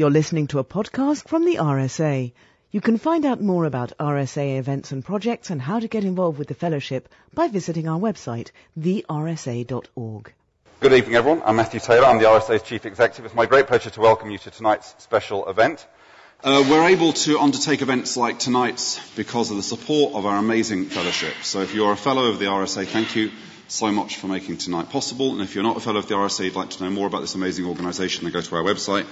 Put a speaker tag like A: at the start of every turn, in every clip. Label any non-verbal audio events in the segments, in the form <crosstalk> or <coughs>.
A: You're listening to a podcast from the RSA. You can find out more about RSA events and projects and how to get involved with the fellowship by visiting our website, thersa.org.
B: Good evening, everyone. I'm Matthew Taylor. I'm the RSA's Chief Executive. It's my great pleasure to welcome you to tonight's special event. Uh, we're able to undertake events like tonight's because of the support of our amazing fellowship. So if you're a fellow of the RSA, thank you so much for making tonight possible. And if you're not a fellow of the RSA, you'd like to know more about this amazing organisation, then go to our website.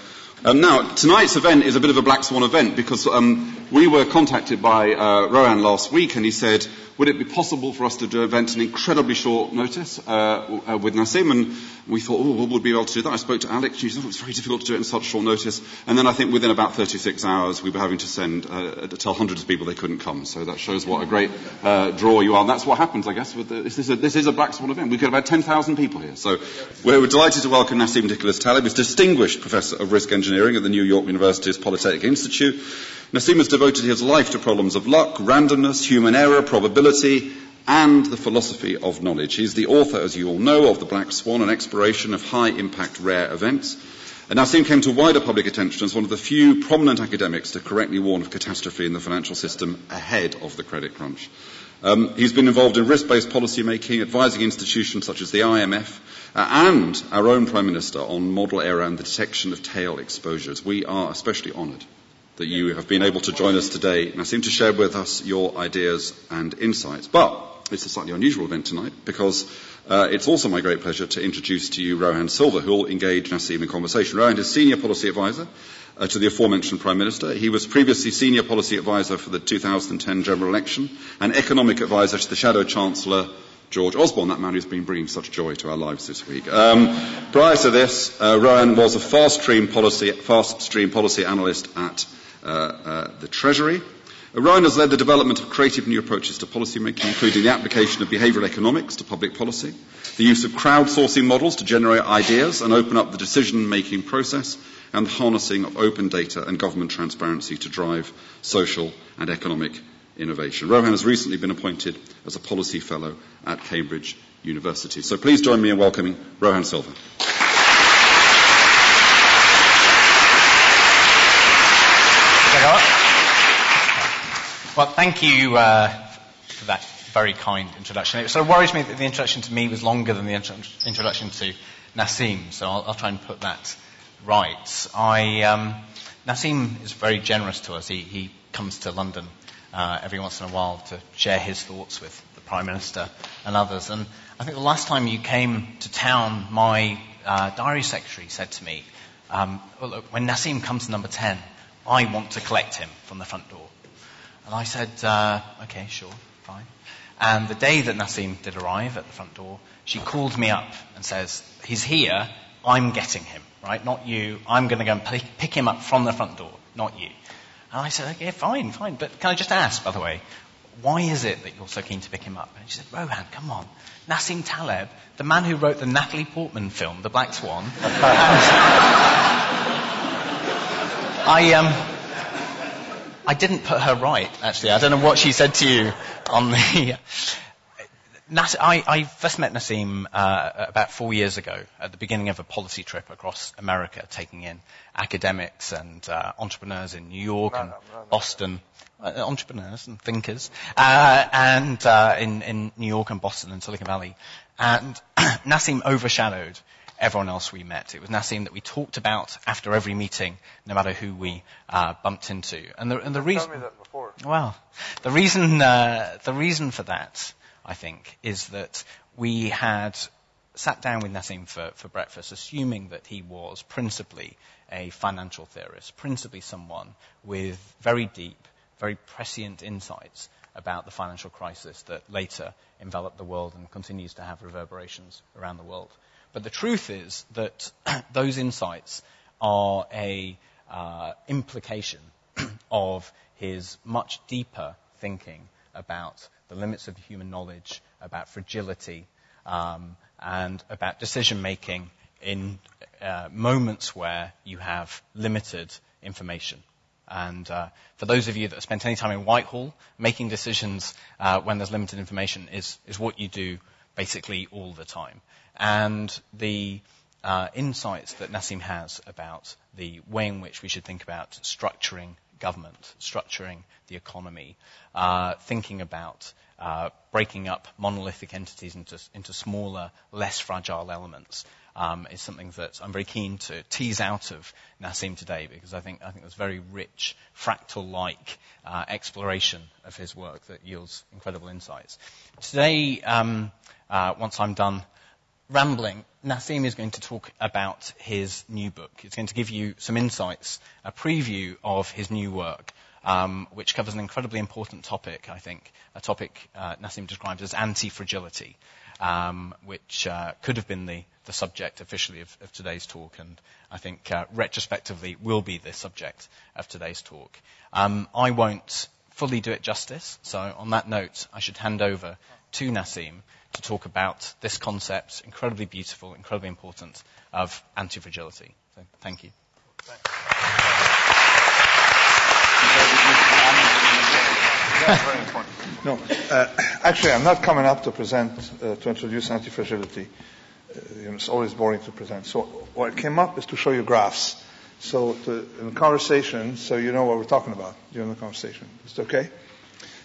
B: Um, now, tonight's event is a bit of a black swan event because um, we were contacted by uh, Rohan last week and he said, would it be possible for us to do an event in incredibly short notice uh, uh, with Nassim? And we thought, oh, we'll be able to do that. I spoke to Alex, and she said, oh, it's very difficult to do it in such short notice. And then I think within about 36 hours, we were having to send, uh, to tell hundreds of people they couldn't come. So that shows what a great uh, draw you are. And that's what happens, I guess, with the, this, is a, this is a black event. We could have had 10,000 people here. So we're delighted to welcome Nassim Nicholas Taleb, who's Distinguished Professor of Risk Engineering at the New York University's Polytechnic Institute. Nassim has devoted his life to problems of luck, randomness, human error, probability, and the philosophy of knowledge. He's the author, as you all know, of The Black Swan, an exploration of high impact rare events. And Nassim came to wider public attention as one of the few prominent academics to correctly warn of catastrophe in the financial system ahead of the credit crunch. Um, he's been involved in risk-based policy making, advising institutions such as the IMF uh, and our own Prime Minister on model error and the detection of tail exposures. We are especially honoured that you have been able to join us today, Nassim to share with us your ideas and insights. But it's a slightly unusual event tonight because uh, it's also my great pleasure to introduce to you Rohan Silva, who will engage Nassim in conversation. Rohan is Senior Policy Advisor uh, to the aforementioned Prime Minister. He was previously Senior Policy Advisor for the 2010 general election and Economic Advisor to the Shadow Chancellor George Osborne, that man who's been bringing such joy to our lives this week. Um, prior to this, uh, Rohan was a fast stream policy, fast stream policy analyst at uh, uh, the Treasury. Rohan has led the development of creative new approaches to policymaking, including the application of behavioural economics to public policy, the use of crowdsourcing models to generate ideas and open up the decision-making process, and the harnessing of open data and government transparency to drive social and economic innovation. Rohan has recently been appointed as a policy fellow at Cambridge University. So please join me in welcoming Rohan Silva.
C: Well, thank you uh, for that very kind introduction. It sort of worries me that the introduction to me was longer than the introduction to Nassim, so I'll, I'll try and put that right. I, um, Nassim is very generous to us. He, he comes to London uh, every once in a while to share his thoughts with the Prime Minister and others. And I think the last time you came to town, my uh, diary secretary said to me, um, well, look, when Nassim comes to number 10, I want to collect him from the front door. And I said, uh, okay, sure, fine. And the day that Nassim did arrive at the front door, she called me up and says, he's here, I'm getting him, right? Not you. I'm going to go and pick him up from the front door, not you. And I said, okay, fine, fine. But can I just ask, by the way, why is it that you're so keen to pick him up? And she said, Rohan, come on. Nassim Taleb, the man who wrote the Natalie Portman film, The Black Swan. <laughs> <laughs> I, um, I didn't put her right, actually. I don't know what she said to you on the. <laughs> Nas- I, I, first met Nassim uh, about four years ago at the beginning of a policy trip across America, taking in academics and uh, entrepreneurs in New York no, and no, no, Boston, uh, entrepreneurs and thinkers, uh, and uh, in, in New York and Boston and Silicon Valley. And <clears throat> Nassim overshadowed everyone else we met. It was Nassim that we talked about after every meeting, no matter who we uh, bumped into.
D: And the, and the reason,
C: well, the reason, uh, the reason for that, I think, is that we had sat down with Nassim for, for breakfast, assuming that he was principally a financial theorist, principally someone with very deep, very prescient insights about the financial crisis that later enveloped the world and continues to have reverberations around the world. But the truth is that <clears throat> those insights are a uh, implication <clears throat> of his much deeper thinking about the limits of human knowledge, about fragility, um, and about decision making in uh, moments where you have limited information. And uh, for those of you that have spent any time in Whitehall, making decisions uh, when there's limited information is, is what you do basically all the time. And the uh, insights that Nassim has about the way in which we should think about structuring government, structuring the economy, uh, thinking about uh, breaking up monolithic entities into, into smaller, less fragile elements, um, is something that I'm very keen to tease out of Nassim today because I think I think there's very rich fractal-like uh, exploration of his work that yields incredible insights. Today, um, uh, once I'm done rambling, Nassim is going to talk about his new book. It's going to give you some insights, a preview of his new work, um, which covers an incredibly important topic, I think, a topic uh, Nassim describes as anti-fragility, um, which uh, could have been the, the subject officially of, of, today's talk, and I think uh, retrospectively will be the subject of today's talk. Um, I won't fully do it justice, so on that note, I should hand over to Nassim to talk about this concept, incredibly beautiful, incredibly important, of anti-fragility. So, thank you.
D: No, uh, actually, I'm not coming up to present, uh, to introduce anti-fragility. Uh, you know, it's always boring to present. So what came up is to show you graphs. So to, in conversation, so you know what we're talking about during the conversation. Is it okay?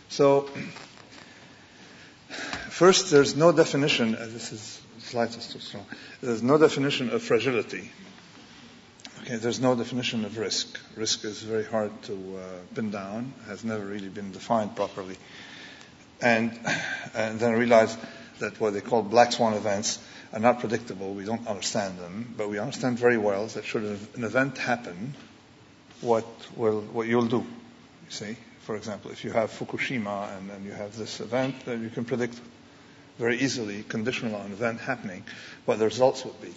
D: So first, there's no definition. Uh, this is slide is too strong. There's no definition of fragility. Okay, there's no definition of risk. Risk is very hard to uh, pin down, has never really been defined properly. And, and then I realized that what they call black swan events are not predictable. We don't understand them, but we understand very well that should an event happen, what will what you'll do. You see, for example, if you have Fukushima and then you have this event, then you can predict very easily, conditional on an event happening, what the results would be.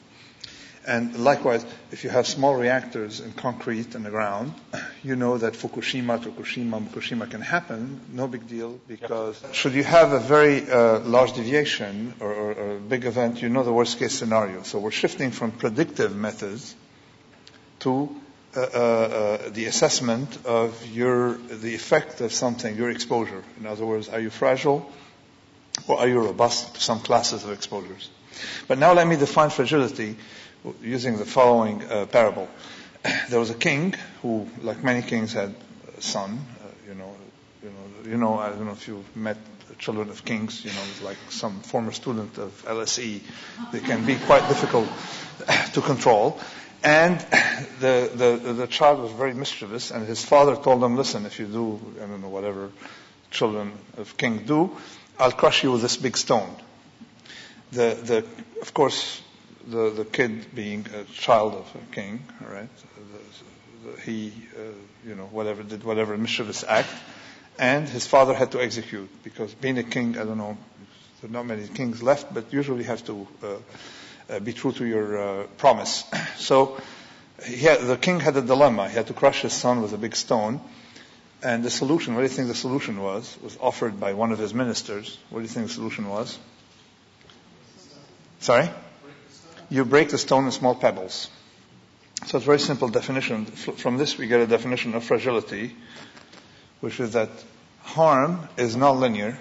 D: And likewise, if you have small reactors in concrete in the ground, you know that Fukushima, Fukushima, Fukushima can happen. No big deal because should you have a very uh, large deviation or, or, or, a big event, you know the worst case scenario. So we're shifting from predictive methods to uh, uh, uh the assessment of your the effect of something, your exposure. In other words, are you fragile or are you robust to some classes of exposures? But now let me define fragility using the following uh, parable. <clears throat> There was a king who, like many kings, had a son. Uh, you know, you know, you know. I don't know if you've met children of kings. You know, like some former student of LSE, they can be quite difficult <clears throat> to control. And <clears throat> the, the, the child was very mischievous, and his father told him, listen, if you do, I don't know, whatever children of king do, I'll crush you with this big stone. The, the, of course, the, the kid being a child of a king, right? The, the, he, uh, you know, whatever, did whatever mischievous act. And his father had to execute because being a king, I don't know, there are not many kings left, but usually have to uh, uh, be true to your promise. <coughs> So had, the king had a dilemma. He had to crush his son with a big stone. And the solution, what do you think the solution was? Was offered by one of his ministers. What do you think the solution was? Sorry? You break the stone in small pebbles. So it's a very simple definition. From this we get a definition of fragility, which is that harm is nonlinear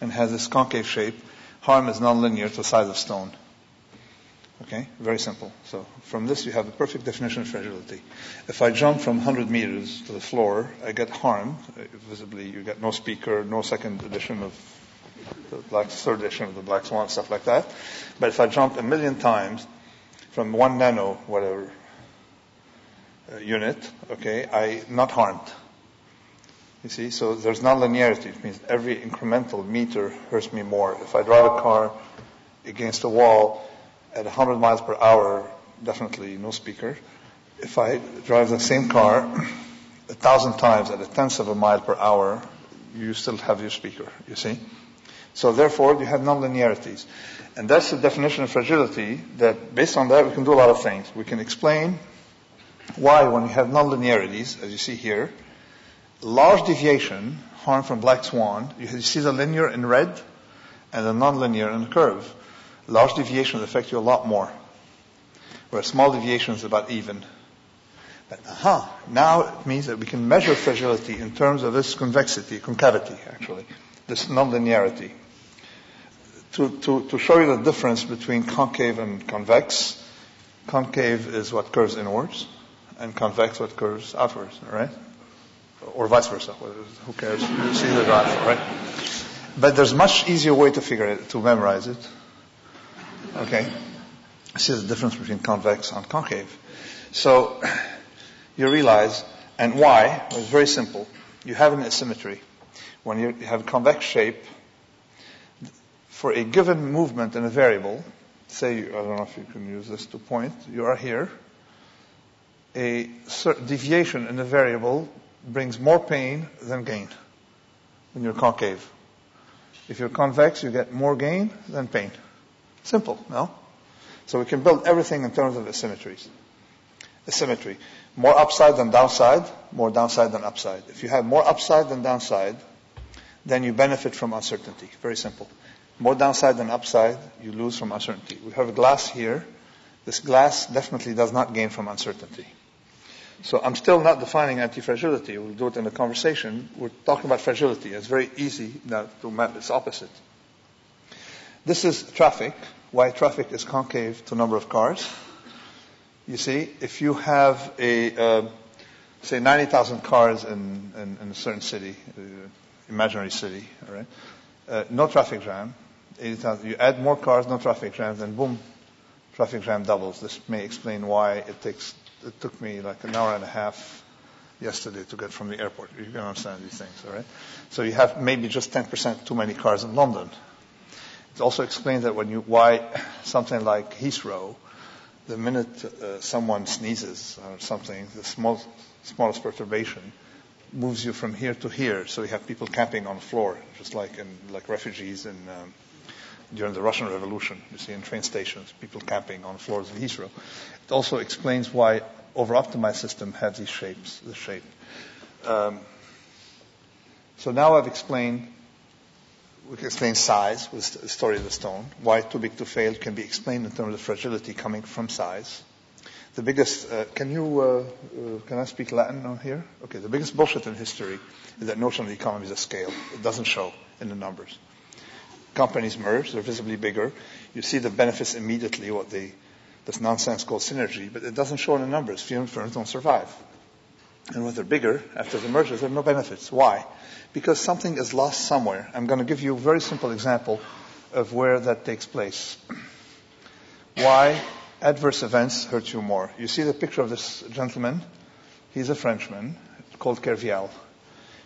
D: and has this concave shape. Harm is nonlinear to the size of stone. Okay? Very simple. So from this you have the perfect definition of fragility. If I jump from 100 meters to the floor, I get harm. Uh, visibly, you get no speaker, no second edition of the black, third edition of the Black Swan, stuff like that. But if I jump a million times from one nano, whatever, uh, unit, okay, I not harmed. You see, so there's non-linearity. It means every incremental meter hurts me more. If I drive a car against a wall at 100 miles per hour, definitely no speaker. If I drive the same car <clears throat> a thousand times at a tenth of a mile per hour, you still have your speaker, you see? So therefore, you have nonlinearities. And that's the definition of fragility that based on that we can do a lot of things. We can explain why when you have nonlinearities, as you see here, large deviation, harm from black swan, you see the linear in red and the nonlinear in the curve. Large deviations affect you a lot more, where small deviations about even. But aha, now it means that we can measure fragility in terms of this convexity, concavity actually, this nonlinearity to, to, to show you the difference between concave and convex, concave is what curves inwards, and convex what curves outwards, right? Or vice versa. Who cares? You see the graph, right? But there's much easier way to figure it, to memorize it. Okay? See the difference between convex and concave. So, you realize, and why, it's very simple. You have an asymmetry. When you have a convex shape, for a given movement in a variable, say, I don't know if you can use this to point, you are here, a deviation in the variable brings more pain than gain when you're concave. If you're convex, you get more gain than pain. Simple, no? So we can build everything in terms of asymmetries. Asymmetry. More upside than downside, more downside than upside. If you have more upside than downside, then you benefit from uncertainty. Very simple. More downside than upside, you lose from uncertainty. We have a glass here. This glass definitely does not gain from uncertainty. So I'm still not defining anti-fragility. We'll do it in the conversation. We're talking about fragility. It's very easy now to map its opposite. This is traffic. Why traffic is concave to number of cars. You see, if you have a, uh, say 90,000 cars in, in, in, a certain city, uh, imaginary city, all right, uh, no traffic jam, 80,000. You add more cars, no traffic jams, then boom, traffic jam doubles. This may explain why it takes it took me like an hour and a half yesterday to get from the airport. You can understand these things, all right? So you have maybe just 10% too many cars in London. It also explains that when you why something like Heathrow, the minute uh, someone sneezes or something, the small, smallest perturbation moves you from here to here. So you have people camping on the floor, just like in like refugees in um, during the Russian Revolution. You see in train stations, people camping on floors of Heathrow. It also explains why over-optimized systems have these shapes, the shape. Um, so now I've explained, we can explain size with the story of the stone, why too big to fail can be explained in terms of fragility coming from size. The biggest, uh, can you, uh, uh, can I speak Latin on here? Okay, the biggest bullshit in history is that notion of the economy is a scale. It doesn't show in the numbers companies merge, they're visibly bigger. You see the benefits immediately, what they, this nonsense called synergy, but it doesn't show in the numbers. Few firms don't survive. And when they're bigger, after the merger, there are no benefits. Why? Because something is lost somewhere. I'm going to give you a very simple example of where that takes place. <clears throat> Why adverse events hurt you more. You see the picture of this gentleman? He's a Frenchman called Kerviel.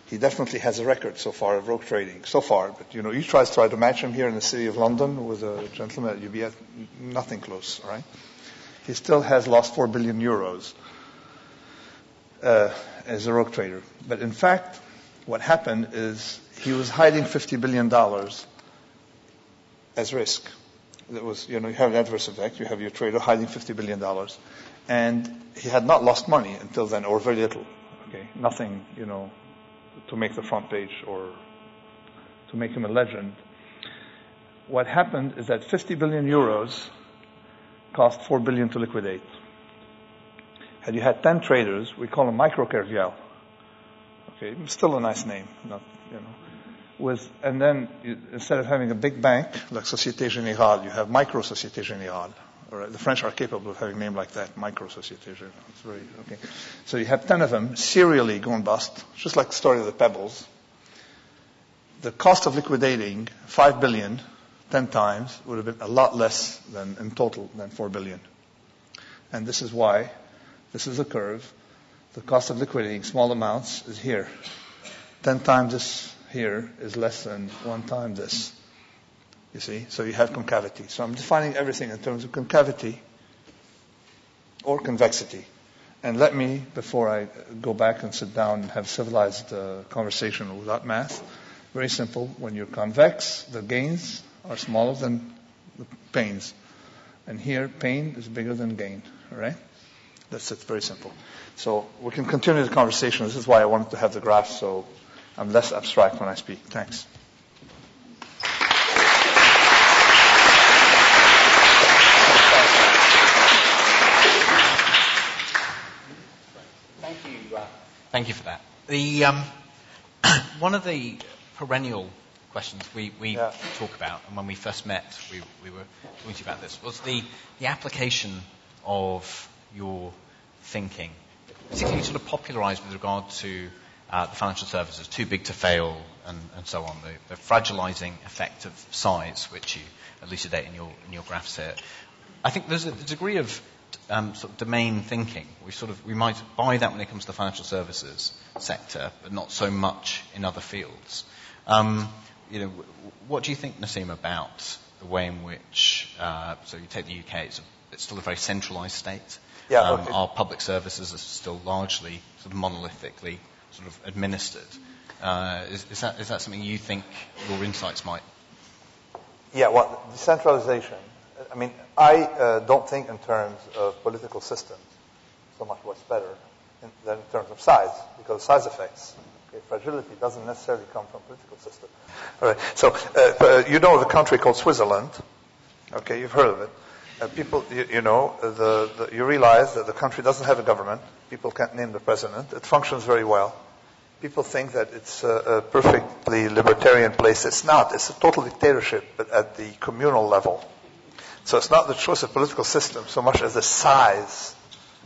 D: He definitely has a record so far of rogue trading, so far. But you know, you try to try to match him here in the city of London with a gentleman at UBS, nothing close, right? He still has lost four billion euros uh, as a rogue trader. But in fact, what happened is he was hiding fifty billion dollars as risk. That was, you know, you have an adverse effect. You have your trader hiding fifty billion dollars, and he had not lost money until then, or very little. Okay, nothing, you know, to make the front page or to make him a legend. What happened is that 50 billion euros cost 4 billion to liquidate. Had you had 10 traders, we call them micro Kerviel. Okay, still a nice name, not, you know. With, and then you, instead of having a big bank like Societe Generale, you have micro Societe Generale. The French are capable of having name like that, micro Generale. It's very, okay. So you have 10 of them serially going bust, just like the story of the pebbles. The cost of liquidating 5 billion 10 times would have been a lot less than in total than 4 billion. And this is why, this is a curve. The cost of liquidating small amounts is here. 10 times this here is less than one time this. You see? So you have concavity. So I'm defining everything in terms of concavity or convexity. And let me, before I go back and sit down and have civilized uh, conversation without math, very simple. When you're convex, the gains are smaller than the pains. And here, pain is bigger than gain. All right? That's it. Very simple. So we can continue the conversation. This is why I wanted to have the graph so I'm less abstract when I speak. Thanks.
C: Thank you for that. The, um, <clears throat> one of the perennial questions we, we yeah. talk about, and when we first met, we, we were talking to you about this, was the, the application of your thinking, particularly sort of popularized with regard to uh, the financial services, too big to fail, and, and so on, the, the, fragilizing effect of size, which you elucidate in your, in your graphs here. I think there's a degree of um, sort of domain thinking. We sort of we might buy that when it comes to the financial services sector, but not so much in other fields. Um, you know, what do you think, Nassim, about the way in which uh, so you take the UK, it's, a, it's, still a very centralised state.
D: Yeah,
C: um,
D: okay.
C: Our public services are still largely sort of monolithically sort of administered. Uh, is, is, that, is that something you think your insights might?
D: Yeah, well, decentralization. I mean, I uh, don't think in terms of political systems so much what's better in, than in terms of size, because size effects. Okay, fragility doesn't necessarily come from political system. All right. So uh, uh you know of a country called Switzerland. Okay, you've heard of it. Uh, people, you, you know, the, the, you realize that the country doesn't have a government. People can't name the president. It functions very well people think that it's a, a, perfectly libertarian place. It's not. It's a total dictatorship, but at the communal level. So it's not the choice of political system so much as the size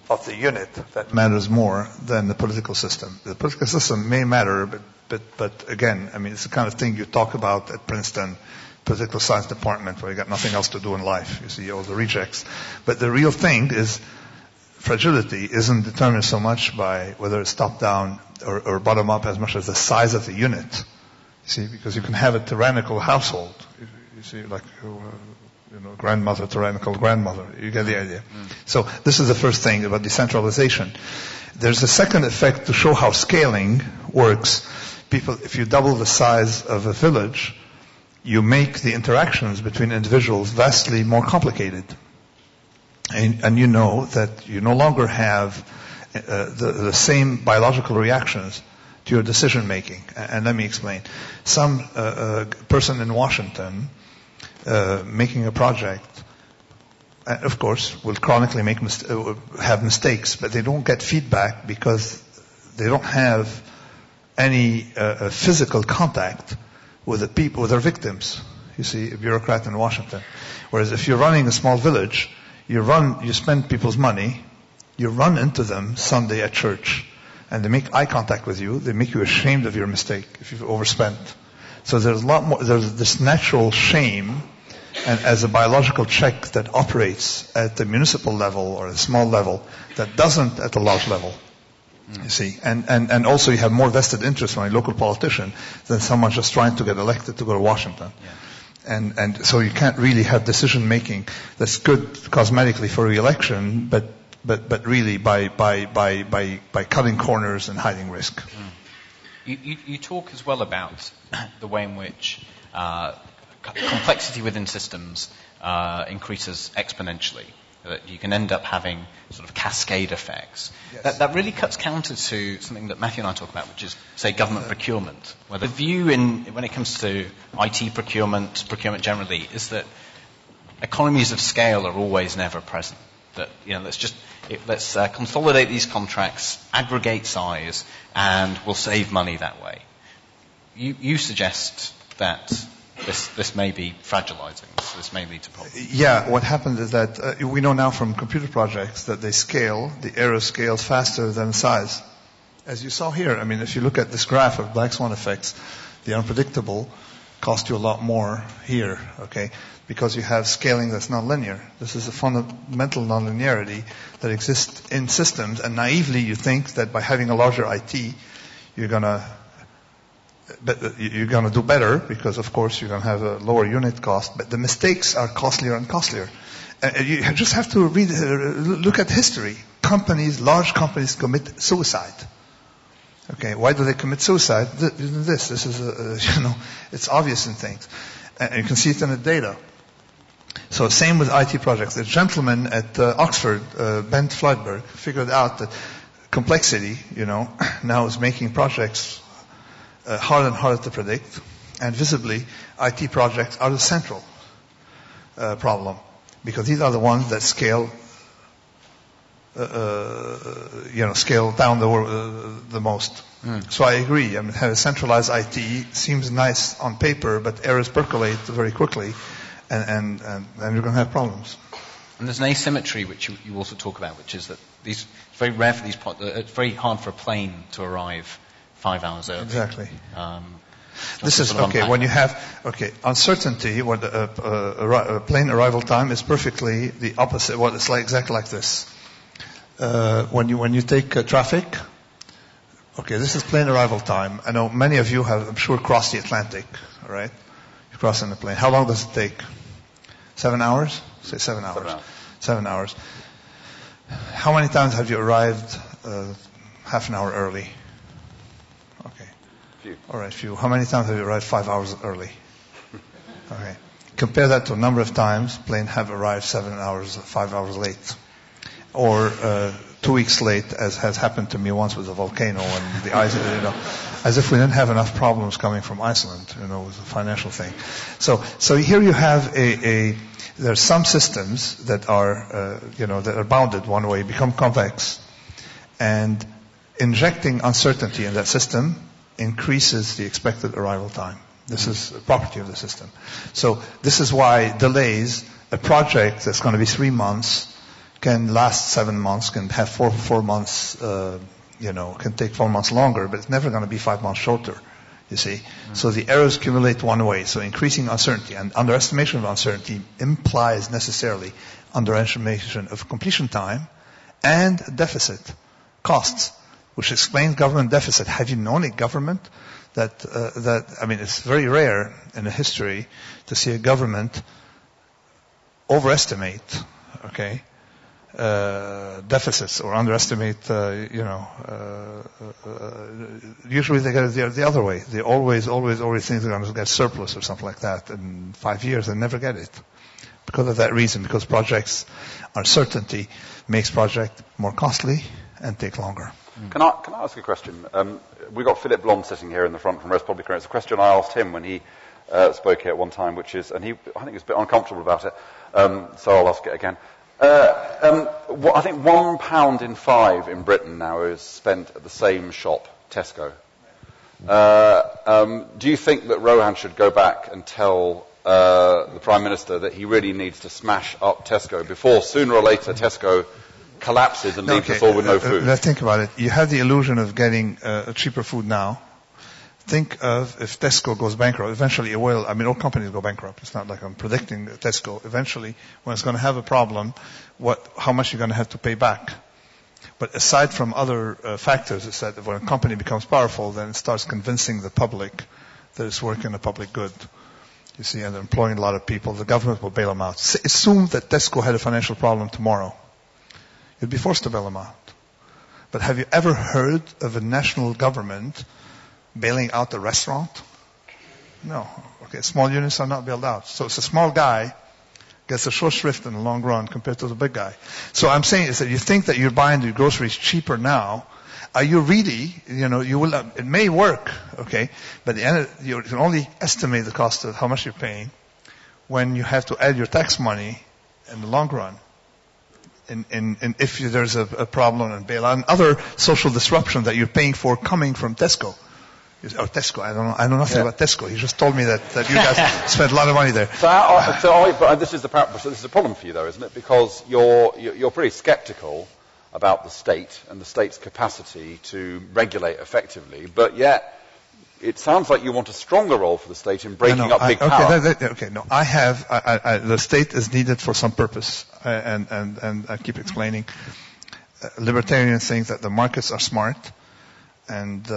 D: of the unit that matters more than the political system. The political system may matter, but, but, but again, I mean, it's the kind of thing you talk about at Princeton political science department where you got nothing else to do in life. You see all the rejects. But the real thing is fragility isn't determined so much by whether it's top down or, or bottom up as much as the size of the unit. You see, because you can have a tyrannical household. You, you see, like, uh, you know, grandmother, tyrannical grandmother. You get the idea. Mm. So this is the first thing about decentralization. There's a second effect to show how scaling works. People, if you double the size of a village, you make the interactions between individuals vastly more complicated. And, and you know that you no longer have uh, the, the, same biological reactions to your decision making. And let me explain. Some uh, uh, person in Washington uh, making a project, uh, of course, will chronically make uh, have mistakes, but they don't get feedback because they don't have any physical contact with the people, with their victims. You see, a bureaucrat in Washington. Whereas if you're running a small village, you run, you spend people's money, you run into them Sunday at church, and they make eye contact with you. They make you ashamed of your mistake if you've overspent. So there's a lot more, there's this natural shame and as a biological check that operates at the municipal level or a small level that doesn't at the large level. Mm. You see, and, and, and also you have more vested interest from a local politician than someone just trying to get elected to go to Washington. Yeah and, and so you can't really have decision making that's good cosmetically for re-election, but, but, but really by, by, by, by, by cutting corners and hiding risk. Mm.
C: You, you, you, talk as well about the way in which uh, complexity within systems uh, increases exponentially that you can end up having sort of cascade effects. Yes. That, that, really cuts counter to something that Matthew and I talk about, which is, say, government procurement, where the view in, when it comes to IT procurement, procurement generally, is that economies of scale are always never present. That, you know, let's just, it, let's uh, consolidate these contracts, aggregate size, and we'll save money that way. You, you suggest that this, this may be fragilizing. This, may lead to problems.
D: Yeah, what happens is that uh, we know now from computer projects that they scale, the error scales faster than size. As you saw here, I mean, if you look at this graph of black swan effects, the unpredictable cost you a lot more here, okay? Because you have scaling that's nonlinear. This is a fundamental nonlinearity that exists in systems, and naively you think that by having a larger IT, you're gonna you're going to do better because, of course, you're going to have a lower unit cost. But the mistakes are costlier and costlier. Uh, you just have to read, uh, look at history. Companies, large companies, commit suicide. Okay, why do they commit suicide? This, this is, a, <laughs> you know, it's obvious in things, and you can see it in the data. So same with IT projects. The gentleman at uh, Oxford, uh, Bent Flyvbjerg, figured out that complexity, you know, <clears throat> now is making projects uh, harder and harder to predict. And visibly, IT projects are the central uh, problem because these are the ones that scale, uh, uh you know, scale down the uh, the most. Mm. So I agree. I mean, have a centralized IT seems nice on paper, but errors percolate very quickly, and and and, and you're going to have problems.
C: And there's an asymmetry which you, you also talk about, which is that these, it's very rare for these, uh, it's very hard for a plane to arrive five hours early.
D: Exactly. Um, this is okay. When you have okay uncertainty, what a, a, a, plane arrival time is perfectly the opposite. What it's like exactly like this. Uh, when you when you take uh, traffic, okay, this is plane arrival time. I know many of you have, I'm sure, crossed the Atlantic. All right, you cross in the plane. How long does it take? Seven hours. Say seven hours. Seven hours. Seven hours. How many times have you arrived uh, half an hour early?
B: Few.
D: All right, few. How many times have you arrived five hours early? <laughs> okay. Compare that to a number of times plane have arrived seven hours, five hours late. Or uh, two weeks late, as has happened to me once with a volcano and the ice, you know, as if we didn't have enough problems coming from Iceland, you know, with the financial thing. So, so here you have a, a there are some systems that are, uh, you know, that are bounded one way, become convex, and injecting uncertainty in that system increases the expected arrival time. This is a property of the system. So this is why delays, a project that's going to be three months can last seven months, can have four, four months, uh, you know, can take four months longer, but it's never going to be five months shorter. You see? Mm-hmm. So the errors accumulate one way. So increasing uncertainty and underestimation of uncertainty implies necessarily underestimation of completion time and deficit costs which explains government deficit. Have you known a government that, uh, that, I mean, it's very rare in a history to see a government overestimate, okay, uh, deficits or underestimate, uh, you know, uh, uh, usually they get it the, the, other way. They always, always, always think they're going to get surplus or something like that. In five years, they never get it. Because of that reason, because projects, uncertainty makes project more costly and take longer.
B: Mm. Can, I, can I ask a question? Um, we've got Philip Blond sitting here in the front from Res Publica. It's a question I asked him when he uh, spoke here at one time, which is, and he, I think he was a bit uncomfortable about it, um, so I'll ask it again. Uh, um, what, I think one pound in five in Britain now is spent at the same shop, Tesco. Uh, um, do you think that Rohan should go back and tell uh, the Prime Minister that he really needs to smash up Tesco before sooner or later Tesco collapses and leaves okay. us all with no uh, uh, food.
D: Let's think about it. You have the illusion of getting uh, cheaper food now. Think of if Tesco goes bankrupt. Eventually it will. I mean, all companies go bankrupt. It's not like I'm predicting Tesco. Eventually, when it's going to have a problem, what, how much you're going to have to pay back. But aside from other uh, factors, it's that when a company becomes powerful, then it starts convincing the public that it's working a public good. You see, and they're employing a lot of people. The government will bail them out. S- assume that Tesco had a financial problem tomorrow You'd be forced to bail them out. But have you ever heard of a national government bailing out a restaurant? No. Okay, small units are not bailed out. So it's a small guy gets a short shrift in the long run compared to the big guy. So I'm saying is that you think that you're buying your groceries cheaper now. Are you really, you know, you will, it may work, okay, but the end, you can only estimate the cost of how much you're paying when you have to add your tax money in the long run in, in, in if there's a, a problem in bailout and other social disruption that you're paying for coming from Tesco. Or Tesco, I don't know. I know nothing yeah. about Tesco. He just told me that, that you guys <laughs> spent a lot of money there.
B: So, I, so I, but this is the this is a problem for you, though, isn't it? Because you're you're pretty sceptical about the state and the state's capacity to regulate effectively, but yet it sounds like you want a stronger role for the state in breaking no, no, up big
D: I,
B: power.
D: Okay, that, that, okay, no, I have, I, I, the state is needed for some purpose, uh, and, and, and I keep explaining. Uh, libertarians think that the markets are smart, and uh,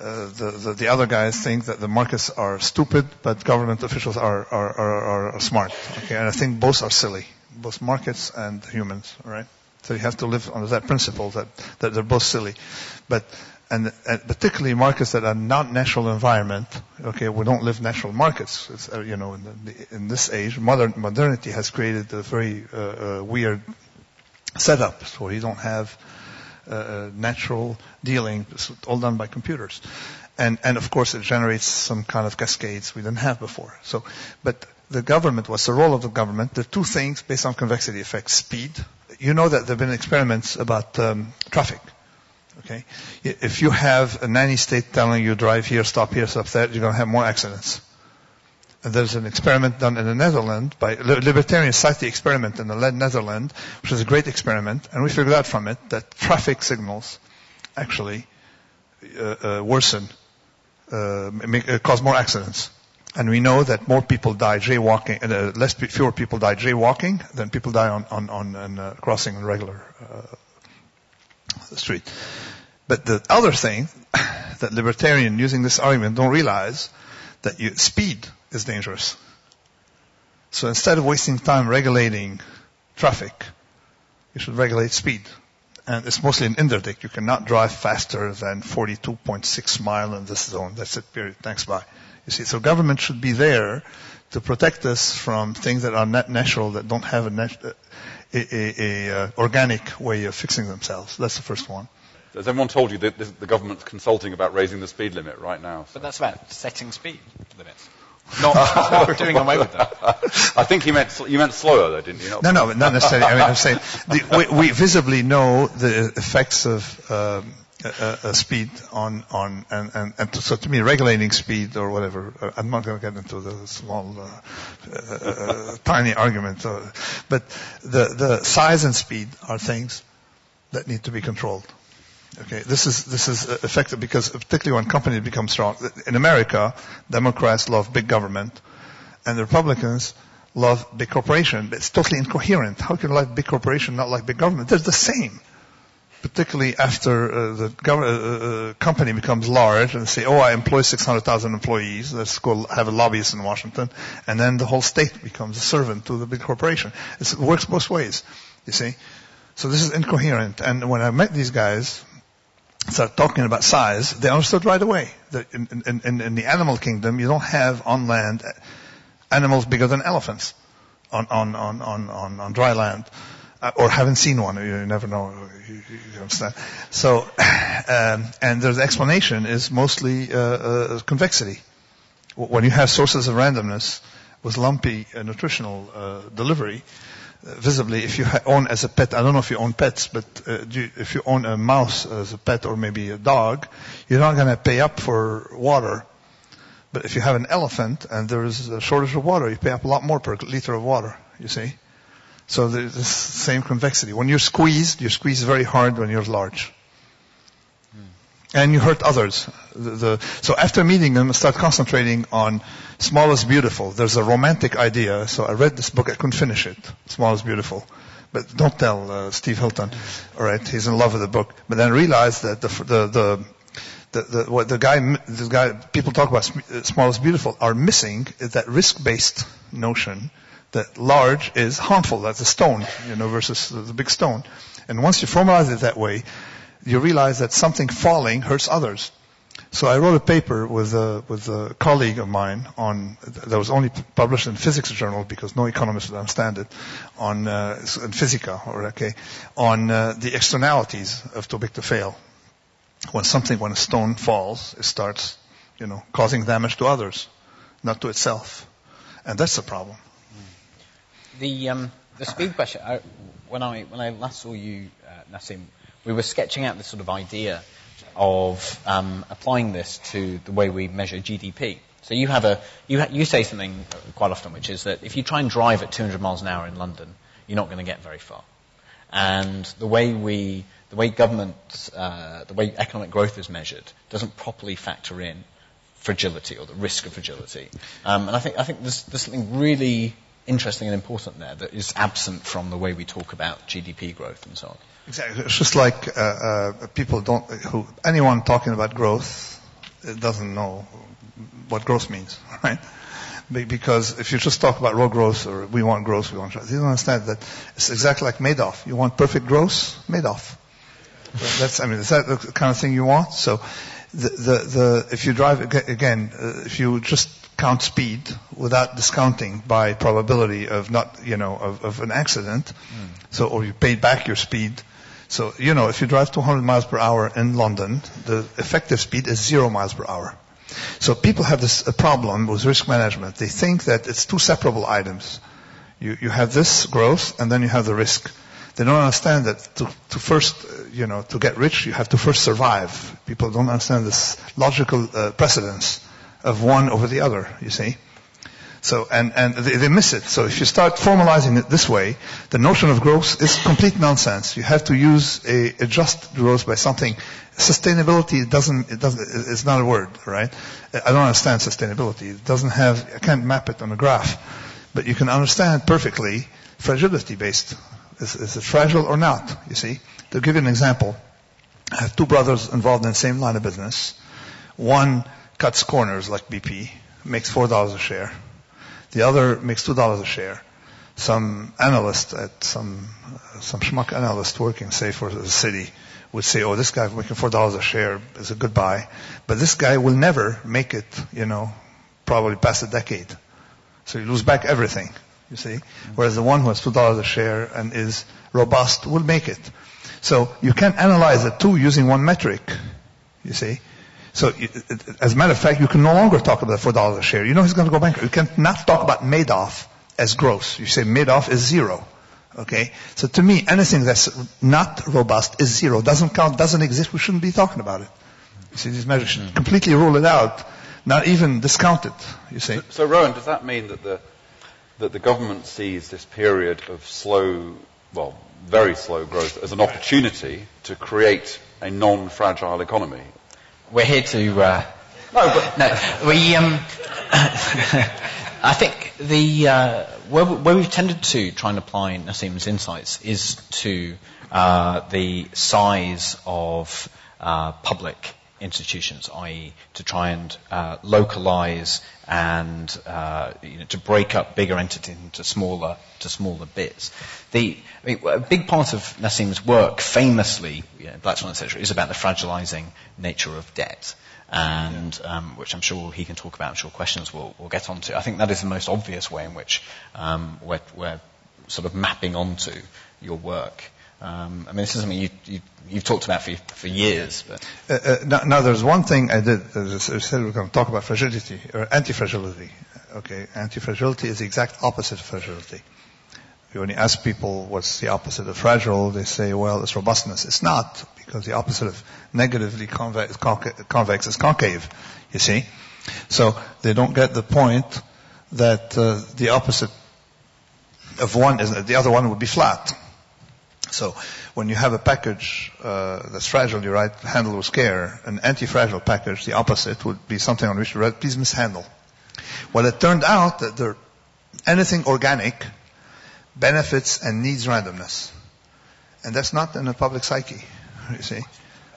D: uh, the, the, the, other guys think that the markets are stupid, but government officials are, are, are, are smart. Okay, and I think both are silly, both markets and humans, right? So you have to live under that principle that, that they're both silly. But and, and, particularly markets that are not natural environment. Okay, we don't live natural markets. Uh, you know, in, the, in, this age, modern modernity has created a very uh, uh, weird setup where you don't have uh, uh, natural dealing. It's all done by computers, and and of course it generates some kind of cascades we didn't have before. So, but the government, what's the role of the government? There are two things based on convexity effect: speed. You know that there have been experiments about um, traffic Okay? If you have a nanny state telling you drive here, stop here, stop there, you're going to have more accidents. And there's an experiment done in the Netherlands by libertarians cite the experiment in the Netherlands, which is a great experiment, and we figured out from it that traffic signals actually uh, uh, worsen, uh, make, uh, cause more accidents. And we know that more people die jaywalking, uh, less fewer people die jaywalking than people die on on, on, on uh, crossing a regular street. But the other thing <laughs> that libertarians using this argument don't realize that you, speed is dangerous. So instead of wasting time regulating traffic, you should regulate speed. And it's mostly an interdict. You cannot drive faster than 42.6 mile in this zone. That's it, period. Thanks, bye. You see, so government should be there to protect us from things that are not natural, that don't have a, a, a, a uh, organic way of fixing themselves. That's the first one.
B: Has everyone told you that the government's consulting about raising the speed limit right now?
C: So. But that's about setting speed limits. Not, <laughs> not doing away with that.
B: I think you meant you meant slower, though, didn't you?
D: Not no, no, not necessarily. I mean, I'm saying the, we, we, visibly know the effects of um, speed on on and, and, and to, so to me, regulating speed or whatever. Uh, I'm not going to get into the small, uh, uh, uh tiny argument, uh, but the the size and speed are things that need to be controlled. Okay, this is this is effective because particularly when companies become strong. In America, Democrats love big government, and the Republicans love big corporation. It's totally incoherent. How can you like big corporation, not like big government? They're the same. Particularly after uh, the gov- uh, uh, company becomes large and say, "Oh, I employ 600,000 employees. Let's go have a lobbyist in Washington," and then the whole state becomes a servant to the big corporation. It's, it works both ways. You see. So this is incoherent. And when I met these guys, start talking about size, they understood right away that in, in, in, the animal kingdom, you don't have on land animals bigger than elephants on, on, on, on, on, dry land. Uh, or haven't seen one. You never know. You, you understand? So, <sighs> um, and the explanation is mostly uh, uh, convexity. When you have sources of randomness with lumpy uh, nutritional uh, delivery, visibly, if you own as a pet, I don't know if you own pets, but uh, you, if you own a mouse as a pet or maybe a dog, you're not going to pay up for water. But if you have an elephant and there is a shortage of water, you pay up a lot more per liter of water, you see. So there's the same convexity. When you're squeezed, you squeeze very hard when you're large and you hurt others. The, the, so after meeting them, start concentrating on small is beautiful. There's a romantic idea. So I read this book. I couldn't finish it. Small is beautiful. But don't tell uh, Steve Hilton. All right, he's in love with the book. But then realize that the the the the, the, what the guy, the guy, people talk about small is beautiful are missing is that risk-based notion that large is harmful. That's a stone, you know, versus the big stone. And once you formalize it that way, you realize that something falling hurts others. So I wrote a paper with a, with a colleague of mine on, that was only published in physics journal because no economist would understand it, on, uh, in Physica, or okay, on uh, the externalities of too big to fail. When something, when a stone falls, it starts, you know, causing damage to others, not to itself. And that's the problem.
C: The, um, the speed question, I, when I, when I last saw you, uh, Nassim, we were sketching out this sort of idea of um, applying this to the way we measure GDP. So you have a you, ha- you say something quite often, which is that if you try and drive at 200 miles an hour in London, you're not going to get very far. And the way we the way government uh, the way economic growth is measured doesn't properly factor in fragility or the risk of fragility. Um, and I think I think there's, there's something really interesting and important there that is absent from the way we talk about GDP growth and so on.
D: Exactly. It's just like uh, uh, people don't, who, anyone talking about growth doesn't know what growth means, <laughs> right? Because if you just talk about raw growth or we want growth, we want growth, you don't understand that it's exactly like Madoff. You want perfect growth? Madoff. That's, I mean, is that the kind of thing you want? So, the, the, the if you drive, again, uh, if you just count speed without discounting by probability of not, you know, of, of an accident. Mm. So, or you pay back your speed. So, you know, if you drive 200 miles per hour in London, the effective speed is zero miles per hour. So people have this a problem with risk management. They think that it's two separable items. You, you have this growth and then you have the risk. They don't understand that to, to first, you know, to get rich, you have to first survive. People don't understand this logical uh, precedence of one over the other, you see. So, and, and they, they miss it. So if you start formalizing it this way, the notion of growth is complete nonsense. You have to use a, just growth by something. Sustainability doesn't, it doesn't, it's not a word, right? I don't understand sustainability. It doesn't have, I can't map it on a graph. But you can understand perfectly fragility based. Is, is it fragile or not? You see? To give you an example, I have two brothers involved in the same line of business. One cuts corners like BP, makes four dollars a share. The other makes two dollars a share. Some analyst at some uh, some schmuck analyst working, say for the city, would say, "Oh, this guy making four dollars a share is a good buy," but this guy will never make it. You know, probably past a decade. So you lose back everything. You see, whereas the one who has two dollars a share and is robust will make it. So you can analyze the two using one metric. You see. So, as a matter of fact, you can no longer talk about four dollars a share. You know he's going to go bankrupt. You cannot talk about Madoff as gross. You say Madoff is zero. Okay? So to me, anything that's not robust is zero. Doesn't count, doesn't exist, we shouldn't be talking about it. You see, these measures should completely rule it out, not even discount it, you see.
B: So, so Rohan, does that mean that the, that the government sees this period of slow, well, very slow growth as an opportunity to create a non-fragile economy?
C: We're here to. Uh, no, but no, we. Um, <laughs> I think the uh, where, where, we've tended to try and apply Nassim's insights is to uh, the size of uh, public institutions, i.e., to try and uh, localize and uh, you know, to break up bigger entities into smaller to smaller bits. The I mean, a big part of Nassim's work, famously, you know, Black Swan, etc., is about the fragilizing nature of debt. And um, which I'm sure he can talk about. I'm sure questions will will get onto. I think that is the most obvious way in which um, we're, we're sort of mapping onto your work. Um, I mean, this is something you, you, you've talked about for, for years. But.
D: Uh, uh, now, now, there's one thing I did. As I said, we're going to talk about fragility or anti-fragility. Okay, anti-fragility is the exact opposite of fragility. When you ask people what's the opposite of fragile, they say, well, it's robustness. It's not, because the opposite of negatively convex, convex is concave, you see. So they don't get the point that uh, the opposite of one is, the other one would be flat. So when you have a package uh, that's fragile, you write handle with care. An anti-fragile package, the opposite, would be something on which you write please mishandle. Well, it turned out that there, anything organic benefits and needs randomness, and that's not in the public psyche. You see,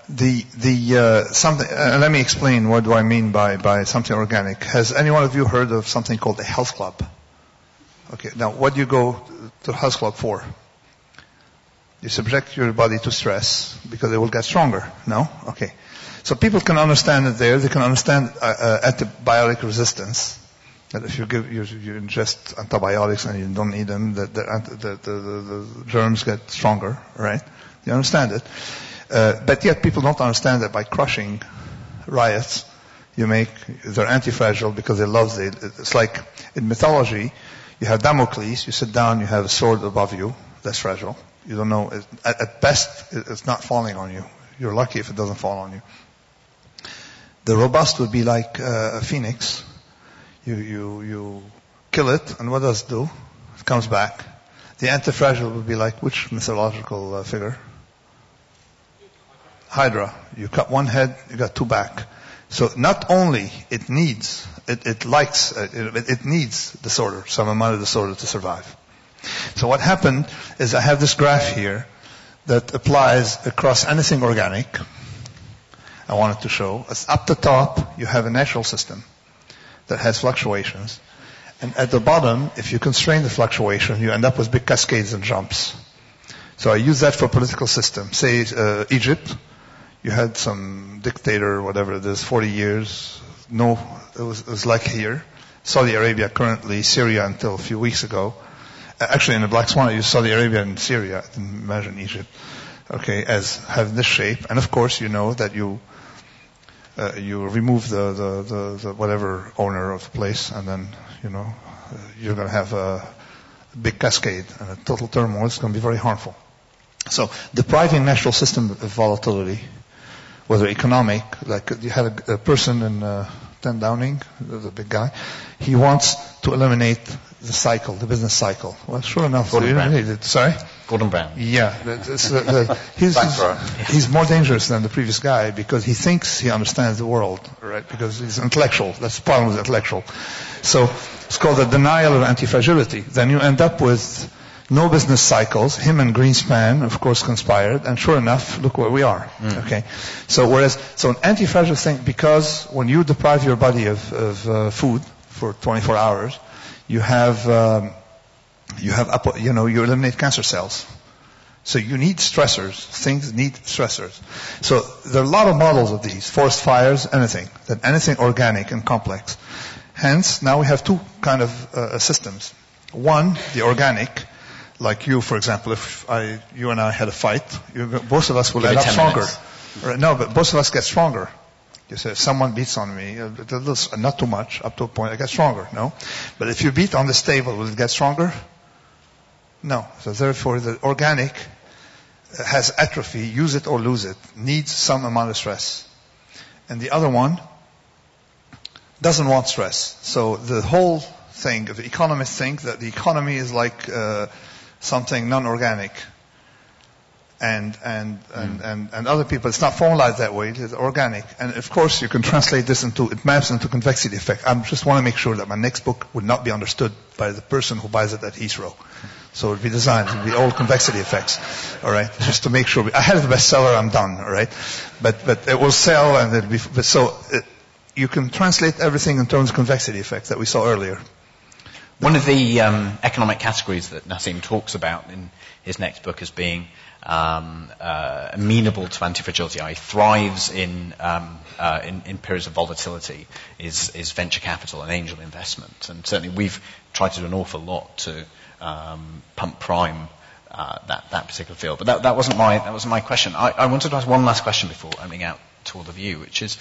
D: the the uh, something. Uh, let me explain what do I mean by by something organic. Has any one of you heard of something called a health club? Okay, now what do you go to health club for? You subject your body to stress because it will get stronger. No? Okay. So people can understand it there. They can understand uh, uh, antibiotic resistance. That if you give you, you, ingest antibiotics and you don't need them, that the, the, the, the, germs get stronger, right? You understand it. Uh, but yet people don't understand that by crushing riots, you make they're anti-fragile because they love it. It's like in mythology, you have Damocles. You sit down, you have a sword above you. That's fragile. You don't know. At, best, it's not falling on you. You're lucky if it doesn't fall on you. The robust would be like uh, a phoenix. You, you, you kill it, and what does it do? It comes back. The anti-fragile would be like which mythological uh, figure? Hydra. You cut one head, you got two back. So not only it needs, it, it likes, uh, it, it needs disorder, some amount of disorder to survive. So what happened is I have this graph here that applies across anything organic. I wanted to show. It's up the top, you have a natural system that has fluctuations. And at the bottom, if you constrain the fluctuation, you end up with big cascades and jumps. So I use that for political system. Say uh, Egypt, you had some dictator, whatever it is, 40 years. No, it was, it was like here. Saudi Arabia currently, Syria until a few weeks ago actually in the Black Swan, you Saudi Arabia and Syria, imagine Egypt, okay, as have this shape. And of course, you know that you uh, you remove the, the, the, the, whatever owner of the place, and then you know you're going to have a big cascade and a total turmoil. It's going to be very harmful. So depriving natural system of volatility, whether economic, like you had a, a person in uh, Ten Downing, the big guy, he wants to eliminate the cycle, the business cycle. Well, sure enough,
C: Gordon Brown.
D: it. Sorry?
C: Gordon Brown.
D: Yeah, that's the- the- he's,
B: Brian.
D: he's more dangerous than the previous guy because he thinks he understands the world, right? Because he's intellectual. That's the problem with intellectual. So it's called the denial of anti-fragility. Then you end up with no business cycles. Him and Greenspan, of course, conspired, and sure enough, look where we are. Okay. So whereas, so an anti-fragile thing, because when you deprive your body of, of uh, food for 24 hours, you have um, you have you know you eliminate cancer cells. So you need stressors. Things need stressors. So there are a lot of models of these. Forest fires, anything. That anything organic and complex. Hence, now we have two kind of uh, systems. One, the organic, like you, for example, if I, you and I had a fight, you, both of us will
C: Give
D: end up stronger.
C: minutes.
D: No, but both of us get stronger. You say, if someone beats on me, uh, not too much, up to a point, I get stronger, no? But if you beat on this table, will it get stronger? No. So therefore, the organic has atrophy, use it or lose it, needs some amount of stress. And the other one doesn't want stress. So the whole thing, the economists think that the economy is like uh, something non-organic. And, and, and, and, and other people, it's not formalized that way, it's organic. And of course you can translate this into, it maps into convexity effect. I just want to make sure that my next book would not be understood by the person who buys it at Heathrow. So it would be designed, it would be all convexity effects. Alright? Just to make sure. We, I had the bestseller, I'm done. Alright? But, but it will sell and it'll be, so, it, you can translate everything in terms of convexity effects that we saw earlier.
C: One of the um, economic categories that Nassim talks about in his next book as being um, uh, amenable to anti-fragility, i.e. thrives in, um, uh, in, in periods of volatility, is, is venture capital and angel investment. And certainly we've tried to do an awful lot to um, pump prime uh, that, that particular field. But that, that, wasn't my, that wasn't my question. I, I wanted to ask one last question before opening out to all of you, which is,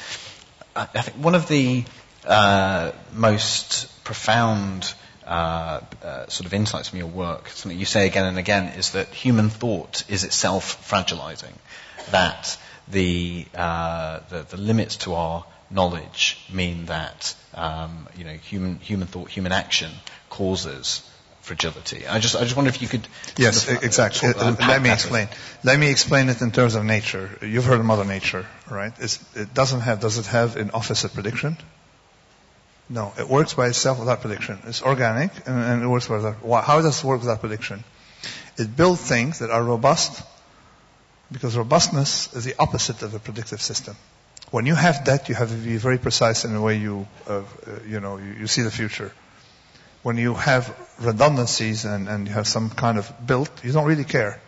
C: I I think one of the uh, most profound uh, uh, sort of insights from your work, something you say again and again, is that human thought is itself fragilizing. That the, uh, the, the limits to our knowledge mean that um, you know human human thought, human action causes fragility. I just I just wonder if you could
D: Yes,
C: sort of, uh,
D: exactly. Uh, Let me explain. Let me explain it in terms of nature. You've heard of Mother Nature, right? It's, it doesn't have, does it have an office of prediction? No, it works by itself without prediction. It's organic and, and it works without, why- how does it work without prediction? It builds things that are robust because robustness is the opposite of a predictive system. When you have that, you have to be very precise in the way you, uh, you know, you, you see the future when you have redundancies and, and you have some kind of built, you don't really care.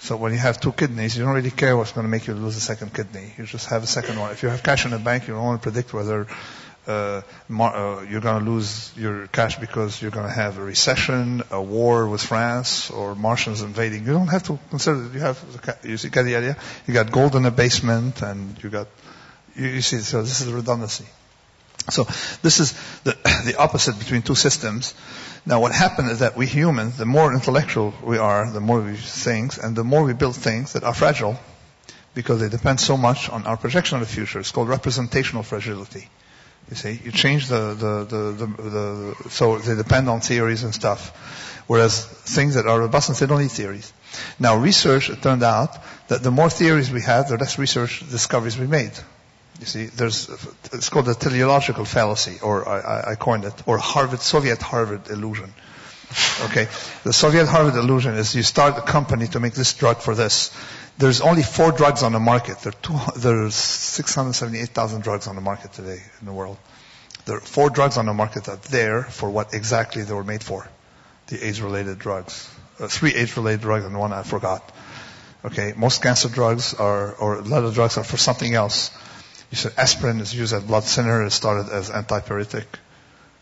D: So when you have two kidneys, you don't really care what's going to make you lose a second kidney. You just have a second one. If you have cash in the bank, you don't want to predict whether uh, mar- uh, you're going to lose your cash because you're going to have a recession, a war with France, or Martians invading. You don't have to consider that you have. ca- You see, get the idea? You got gold in the basement, and you got. You, you see, so this is redundancy. So this is the, <coughs> the opposite between two systems. Now what happened is that we humans, the more intellectual we are, the more we think, and the more we build things that are fragile, because they depend so much on our projection of the future. It's called representational fragility. You see, you change the, the, the, the, the so they depend on theories and stuff. Whereas things that are robust, they don't need theories. Now research, it turned out that the more theories we have, the less research discoveries we made. You see, there's, it's called the teleological fallacy, or I- I coined it, or Harvard, Soviet Harvard illusion. Okay, the Soviet Harvard illusion is you start a company to make this drug for this. There's only four drugs on the market. There are two, there's 678,000 drugs on the market today in the world. There are four drugs on the market that are there for what exactly they were made for. The AIDS-related drugs. Uh, three AIDS-related drugs and one I forgot. Okay, most cancer drugs are, or a lot of drugs are for something else. You said aspirin is used as blood thinner. It started as antipyretic,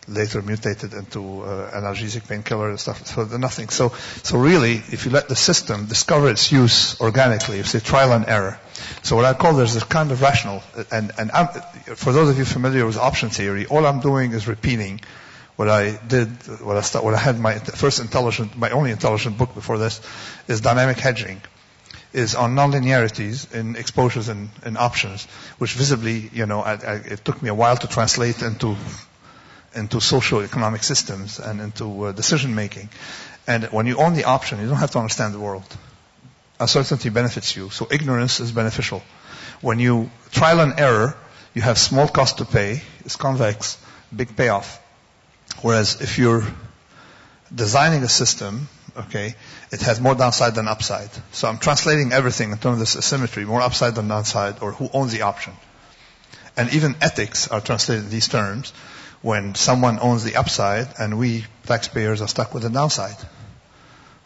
D: later mutated into uh, analgesic painkiller and stuff. So nothing. So, so really, if you let the system discover its use organically, you say trial and error. So what I call this kind of rational, and, and I'm, for those of you familiar with option theory, all I'm doing is repeating what I did, what I, st- what I had my first intelligent, my only intelligent book before this, is dynamic hedging is on nonlinearities in exposures and, and options, which visibly, you know, I, I, it took me a while to translate into into social economic systems and into uh, decision making. And when you own the option, you don't have to understand the world. Uncertainty benefits you, so ignorance is beneficial. When you trial and error, you have small cost to pay, it's convex, big payoff. Whereas if you're designing a system, okay, it has more downside than upside. So I'm translating everything in terms of this asymmetry, more upside than downside, or who owns the option. And even ethics are translated in these terms when someone owns the upside and we taxpayers are stuck with the downside.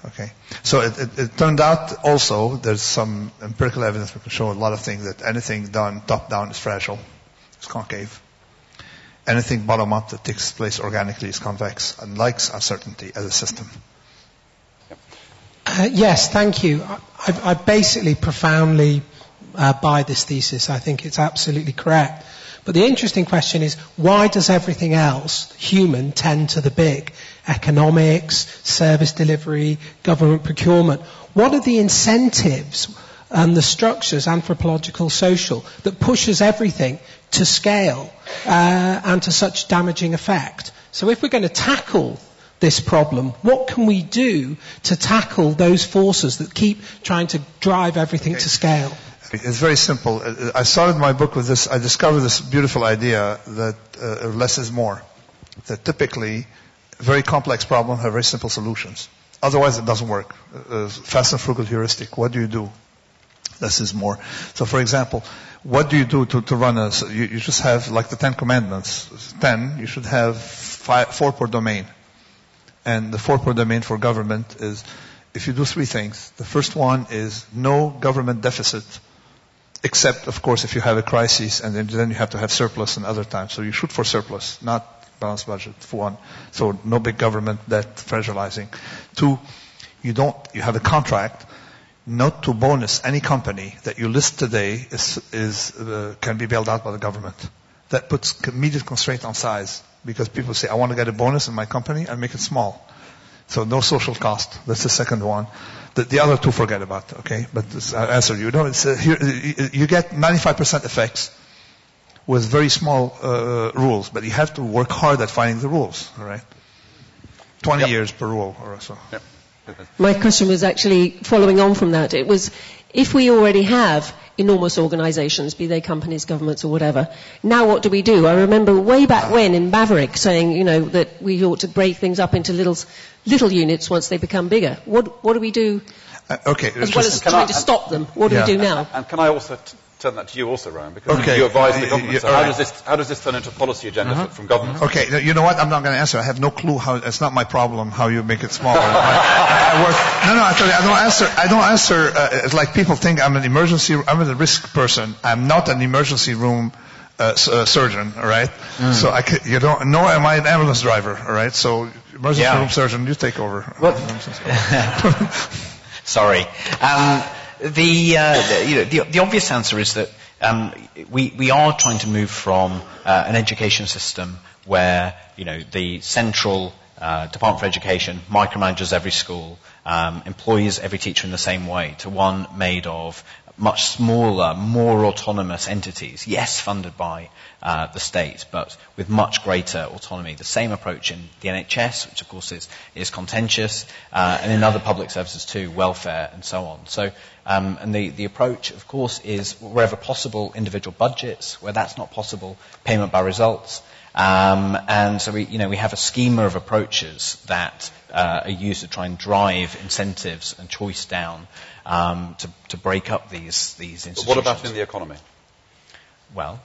D: Okay. So it, it, it, turned out also there's some empirical evidence that can show a lot of things that anything done top down is fragile. It's concave anything bottom up that takes place organically is convex and likes uncertainty as a system.
E: Uh, yes, thank you. I, I basically profoundly uh, buy this thesis. I think it's absolutely correct. But the interesting question is, why does everything else, human, tend to the big? Economics, service delivery, government procurement. What are the incentives and the structures, anthropological, social, that pushes everything to scale uh, and to such damaging effect. So if we're going to tackle this problem, what can we do to tackle those forces that keep trying to drive everything to scale?
D: It's very simple. I started my book with this. I discovered this beautiful idea that uh, less is more. That typically, very complex problems have very simple solutions. Otherwise, it doesn't work. Uh, fast and frugal heuristic. What do you do? Less is more. So, for example, what do you do to, to run a, you, you just have like the Ten Commandments, ten, you should have five, four per domain. And the four per domain for government is, if you do three things, the first one is no government deficit, except of course if you have a crisis and then, you have to have surplus and other times. So you shoot for surplus, not balanced budget for one. So no big government debt fragilizing. Two, you don't, you have a contract not to bonus any company that you list today is, is uh, can be bailed out by the government. That puts immediate constraint on size because people say, I want to get a bonus in my company and make it small. So no social cost. That's the second one. The, the other two forget about, okay? But I answer you. No, it's, uh, here, you get 95% effects with very small uh, rules, but you have to work hard at finding the rules, all right? 20 yep. years per rule or so. Yep.
F: My question was actually following on from that. It was, if we already have enormous organizations, be they companies, governments, or whatever, now what do we do? I remember way back when in Maverick saying, you know, that we ought to break things up into little, little units once they become bigger. What, what do we do?
D: Uh, okay.
F: As well as trying I, to stop them, what do yeah. we do now?
B: And can I also t- turn that to you also, Rohan, because okay. you advise the government. So how, right. does this, how does this turn into a policy agenda uh-huh. from government?
D: Okay, you know what? I'm not going to answer. I have no clue how. It's not my problem how you make it smaller. I, I work, no, no. I tell you, I don't answer. I don't answer. Uh, it's like people think I'm an emergency. I'm a risk person. I'm not an emergency room. Uh, uh, surgeon, all right. Mm. So I, you don't. Nor am I an ambulance driver, all right. So emergency yeah. room surgeon, you take over. <laughs> <laughs>
C: Sorry. Um, the, uh, you know, the, the, obvious answer is that um, we, we are trying to move from uh, an education system where you know, the central uh, Department for Education micromanages every school, um, employs every teacher in the same way, to one made of much smaller, more autonomous entities, yes, funded by uh, the state, but with much greater autonomy. The same approach in the NHS, which of course is, is contentious, uh, and in other public services too, welfare and so on. So, um, and the, the approach, of course, is wherever possible, individual budgets. Where that's not possible, payment by results. Um, and so we, you know, we have a schema of approaches that uh, are used to try and drive incentives and choice down um, to, to break up these these institutions.
B: But what about in the economy?
C: Well,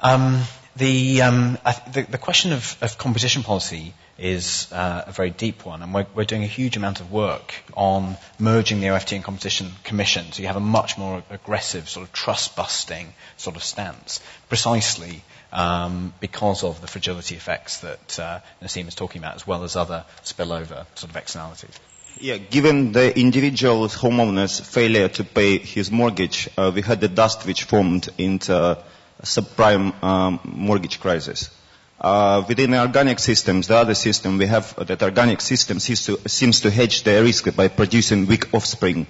C: um, the, um, the, the, question of, of, competition policy is uh, a very deep one, and we're, we're, doing a huge amount of work on merging the OFT and Competition Commission, so you have a much more aggressive sort of trust-busting sort of stance, precisely um, because of the fragility effects that uh, Nassim is talking about, as well as other spillover sort of externalities.
G: Yeah, given the individual homeowner's failure to pay his mortgage, uh, we had the dust which formed into a subprime um, mortgage crisis. Uh, within the organic systems, the other system we have, that organic system seems to, seems to hedge the risk by producing weak offspring.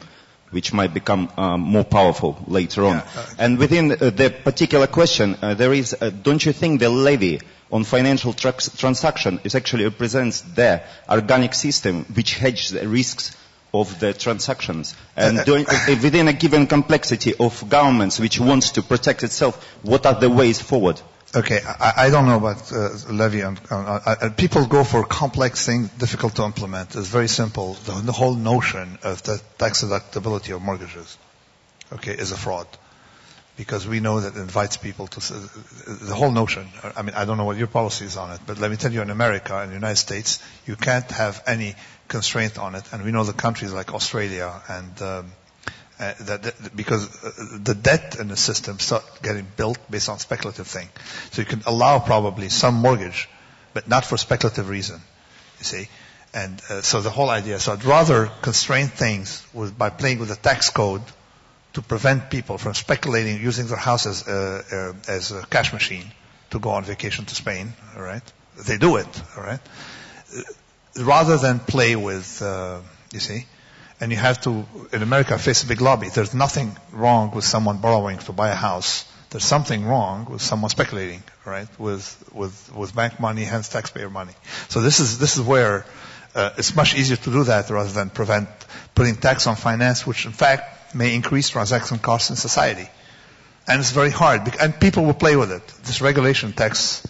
G: Which might become um, more powerful later on.
D: Yeah, uh,
G: and within uh, the particular question, uh, there is, uh, don't you think the levy on financial trans- transaction is actually represents the organic system which hedges the risks of the transactions. And doing, within a given complexity of governments which wants to protect itself, what are the ways forward?
D: Okay, I, I don't know about uh, levy on, on uh, people go for complex things difficult to implement. It's very simple. The, the whole notion of the tax deductibility of mortgages, okay, is a fraud because we know that it invites people to the whole notion. I mean, I don't know what your policy is on it, but let me tell you, in America, in the United States, you can't have any constraint on it, and we know the countries like Australia and um, uh, that, that, because uh, the debt in the system start getting built based on speculative thing. So you can allow probably some mortgage, but not for speculative reason. You see, and uh, so the whole idea. So I'd rather constrain things with, by playing with the tax code to prevent people from speculating using their house as, uh, uh, as a cash machine to go on vacation to Spain. All right, they do it. All right, uh, rather than play with, you see, and you have to in America face a big lobby. There's nothing wrong with someone borrowing to buy a house. There's something wrong with someone speculating, right? With with with bank money, hence taxpayer money. So this is this is where uh, it's much easier to do that rather than prevent putting tax on finance, which in fact may increase transaction costs in society. And it's very hard. And people will play with it. This regulation tax,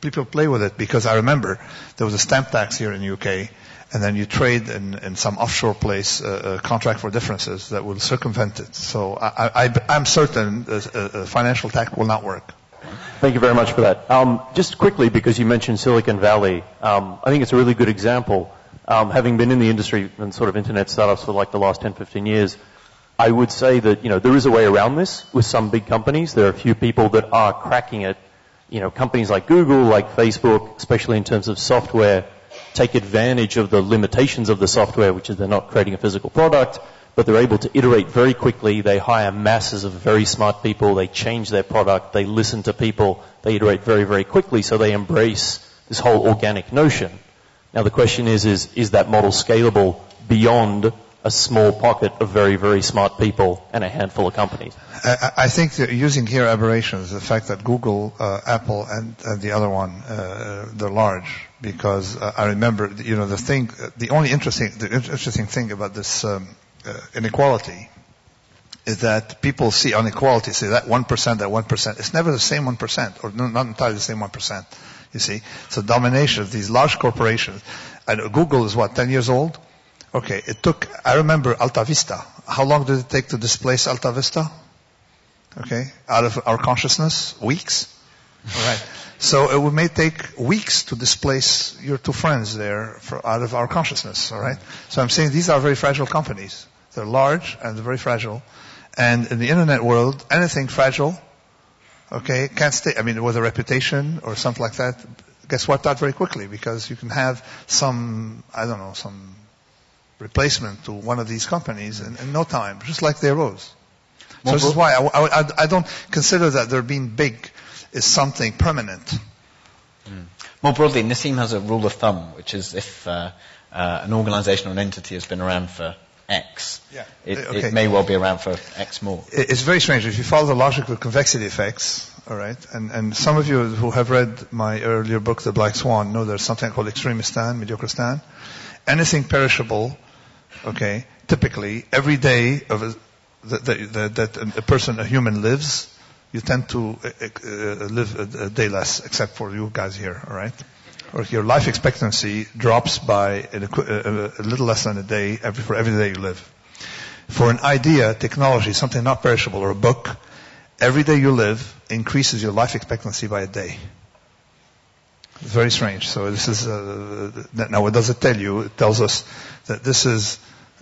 D: people play with it because I remember there was a stamp tax here in the UK and then you trade in, in some offshore place uh, a contract for differences that will circumvent it. So I, am certain a, a, financial tax will not work.
H: Thank you very much for that. Um, just quickly, because you mentioned Silicon Valley, um, I think it's a really good example. Um, having been in the industry and sort of internet startups for like the last 10, 15 years, I would say that, you know, there is a way around this with some big companies. There are a few people that are cracking it. You know, companies like Google, like Facebook, especially in terms of software, take advantage of the limitations of the software, which is they're not creating a physical product, but they're able to iterate very quickly. They hire masses of very smart people. They change their product. They listen to people. They iterate very, very quickly. So they embrace this whole organic notion. Now the question is, is, is that model scalable beyond a small pocket of very, very smart people and a handful of companies.
D: I, I think using here aberrations, the fact that Google, uh, Apple, and, and, the other one, uh, they're large, because uh, I remember, you know, the thing, the only interesting, the interesting thing about this um, uh, inequality is that people see inequality, say that 1%, that 1%. It's never the same 1%, or not entirely the same 1%. You see? So domination of these large corporations. And Google is what, 10 years old? Okay, it took, I remember Alta Vista. How long did it take to displace Alta Vista? Okay, out of our consciousness? Weeks? Alright. So it may take weeks to displace your two friends there for, out of our consciousness, alright? So I'm saying these are very fragile companies. They're large and they're very fragile. And in the internet world, anything fragile, okay, can't stay, I mean, with a reputation or something like that, gets wiped out very quickly because you can have some, I don't know, some replacement to one of these companies in, in no time, just like they rose. So this is why I, I, I, don't consider that their being big is something permanent.
C: Mm. More broadly, Nassim has a rule of thumb, which is if uh, uh, an organization or an entity has been around for X, yeah. it, okay. it, may well be around for X more.
D: It's very strange. If you follow the logic of convexity effects, all right, and, and some of you who have read my earlier book, The Black Swan, know there's something called extremistan, mediocristan. Anything perishable okay, typically every day of a, that, that, that, a person, a human lives, you tend to uh, uh, live a, day less, except for you guys here, all right? Or your life expectancy drops by a, a, little less than a day every, for every day you live. For an idea, technology, something not perishable, or a book, every day you live increases your life expectancy by a day. It's very strange. So this is, uh, now what does it tell you? It tells us that this is,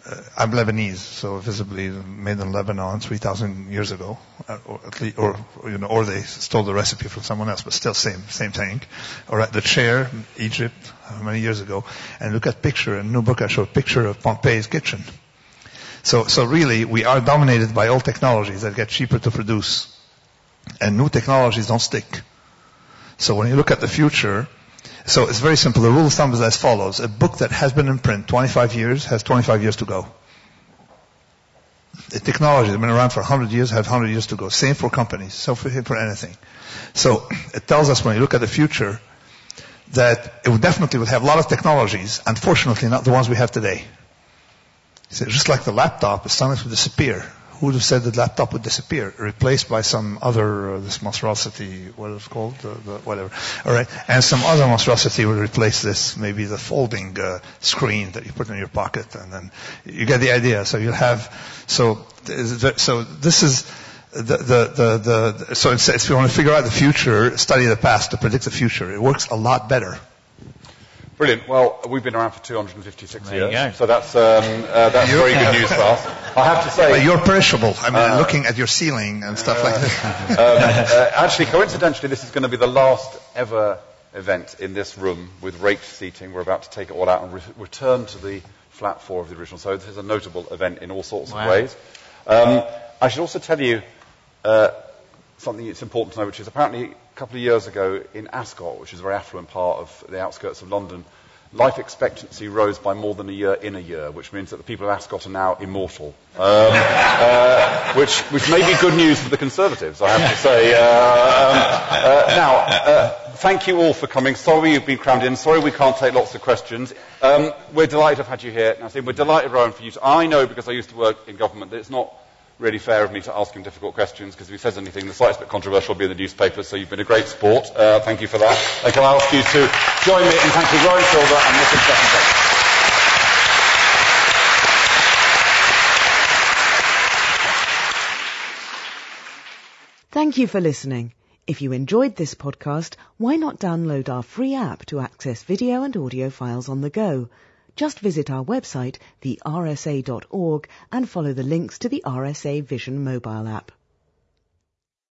D: uh, I'm Lebanese, so visibly made in Lebanon 3,000 years ago, uh, or, least, or, you know, or they stole the recipe from someone else, but still same, same thing. Or at the chair, Egypt, many years ago, and look at picture, in a new book I show a picture of Pompeii's kitchen. So, so really, we are dominated by old technologies that get cheaper to produce. And new technologies don't stick. So when you look at the future, so it's very simple. The rule of thumb is as follows. A book that has been in print 25 years has 25 years to go. the technology that's been around for 100 years, has 100 years to go. Same for companies, so for, for anything. So it tells us when you look at the future that it would definitely would have a lot of technologies, unfortunately not the ones we have today. So just like the laptop is starting to disappear. Who would have said that laptop would disappear, replaced by some other uh, this monstrosity, what is called, uh, the, whatever. All right, and some other monstrosity would replace this, maybe the folding uh, screen that you put in your pocket, and then you get the idea. So you'll have so so this is the, the, the, the, so if you want to figure out the future, study the past to predict the future. It works a lot better.
B: Brilliant. Well, we've been around for 256 there years, so that's um, uh, that's very good news for us. I have to say,
D: but you're perishable. I mean, uh, looking at your ceiling and stuff like this. <laughs>
B: um, uh, actually, coincidentally, this is going to be the last ever event in this room with raked seating. We're about to take it all out and re- return to the flat floor of the original. So this is a notable event in all sorts wow. of ways. Um, I should also tell you uh, something that's important to know, which is apparently a couple of years ago in Ascot, which is a very affluent part of the outskirts of London, life expectancy rose by more than a year in a year, which means that the people of Ascot are now immortal. Um, uh, which, which may be good news for the Conservatives, I have to say. Uh, um, uh, now, uh, thank you all for coming. Sorry you've been crammed in. Sorry we can't take lots of questions. Um, we're delighted to have had you here. Now, we're delighted, Rohan, for you to. I know because I used to work in government that it's not really fair of me to ask him difficult questions because if he says anything the slightest bit controversial will be in the newspaper. So you've been a great sport. Uh, thank you for that. And can I ask you to join me in thanking Rohan Silva and Nicholas Stephenson.
A: Thank you for listening. If you enjoyed this podcast, why not download our free app to access video and audio files on the go? Just visit our website, thersa.org, and follow the links to the RSA Vision mobile app.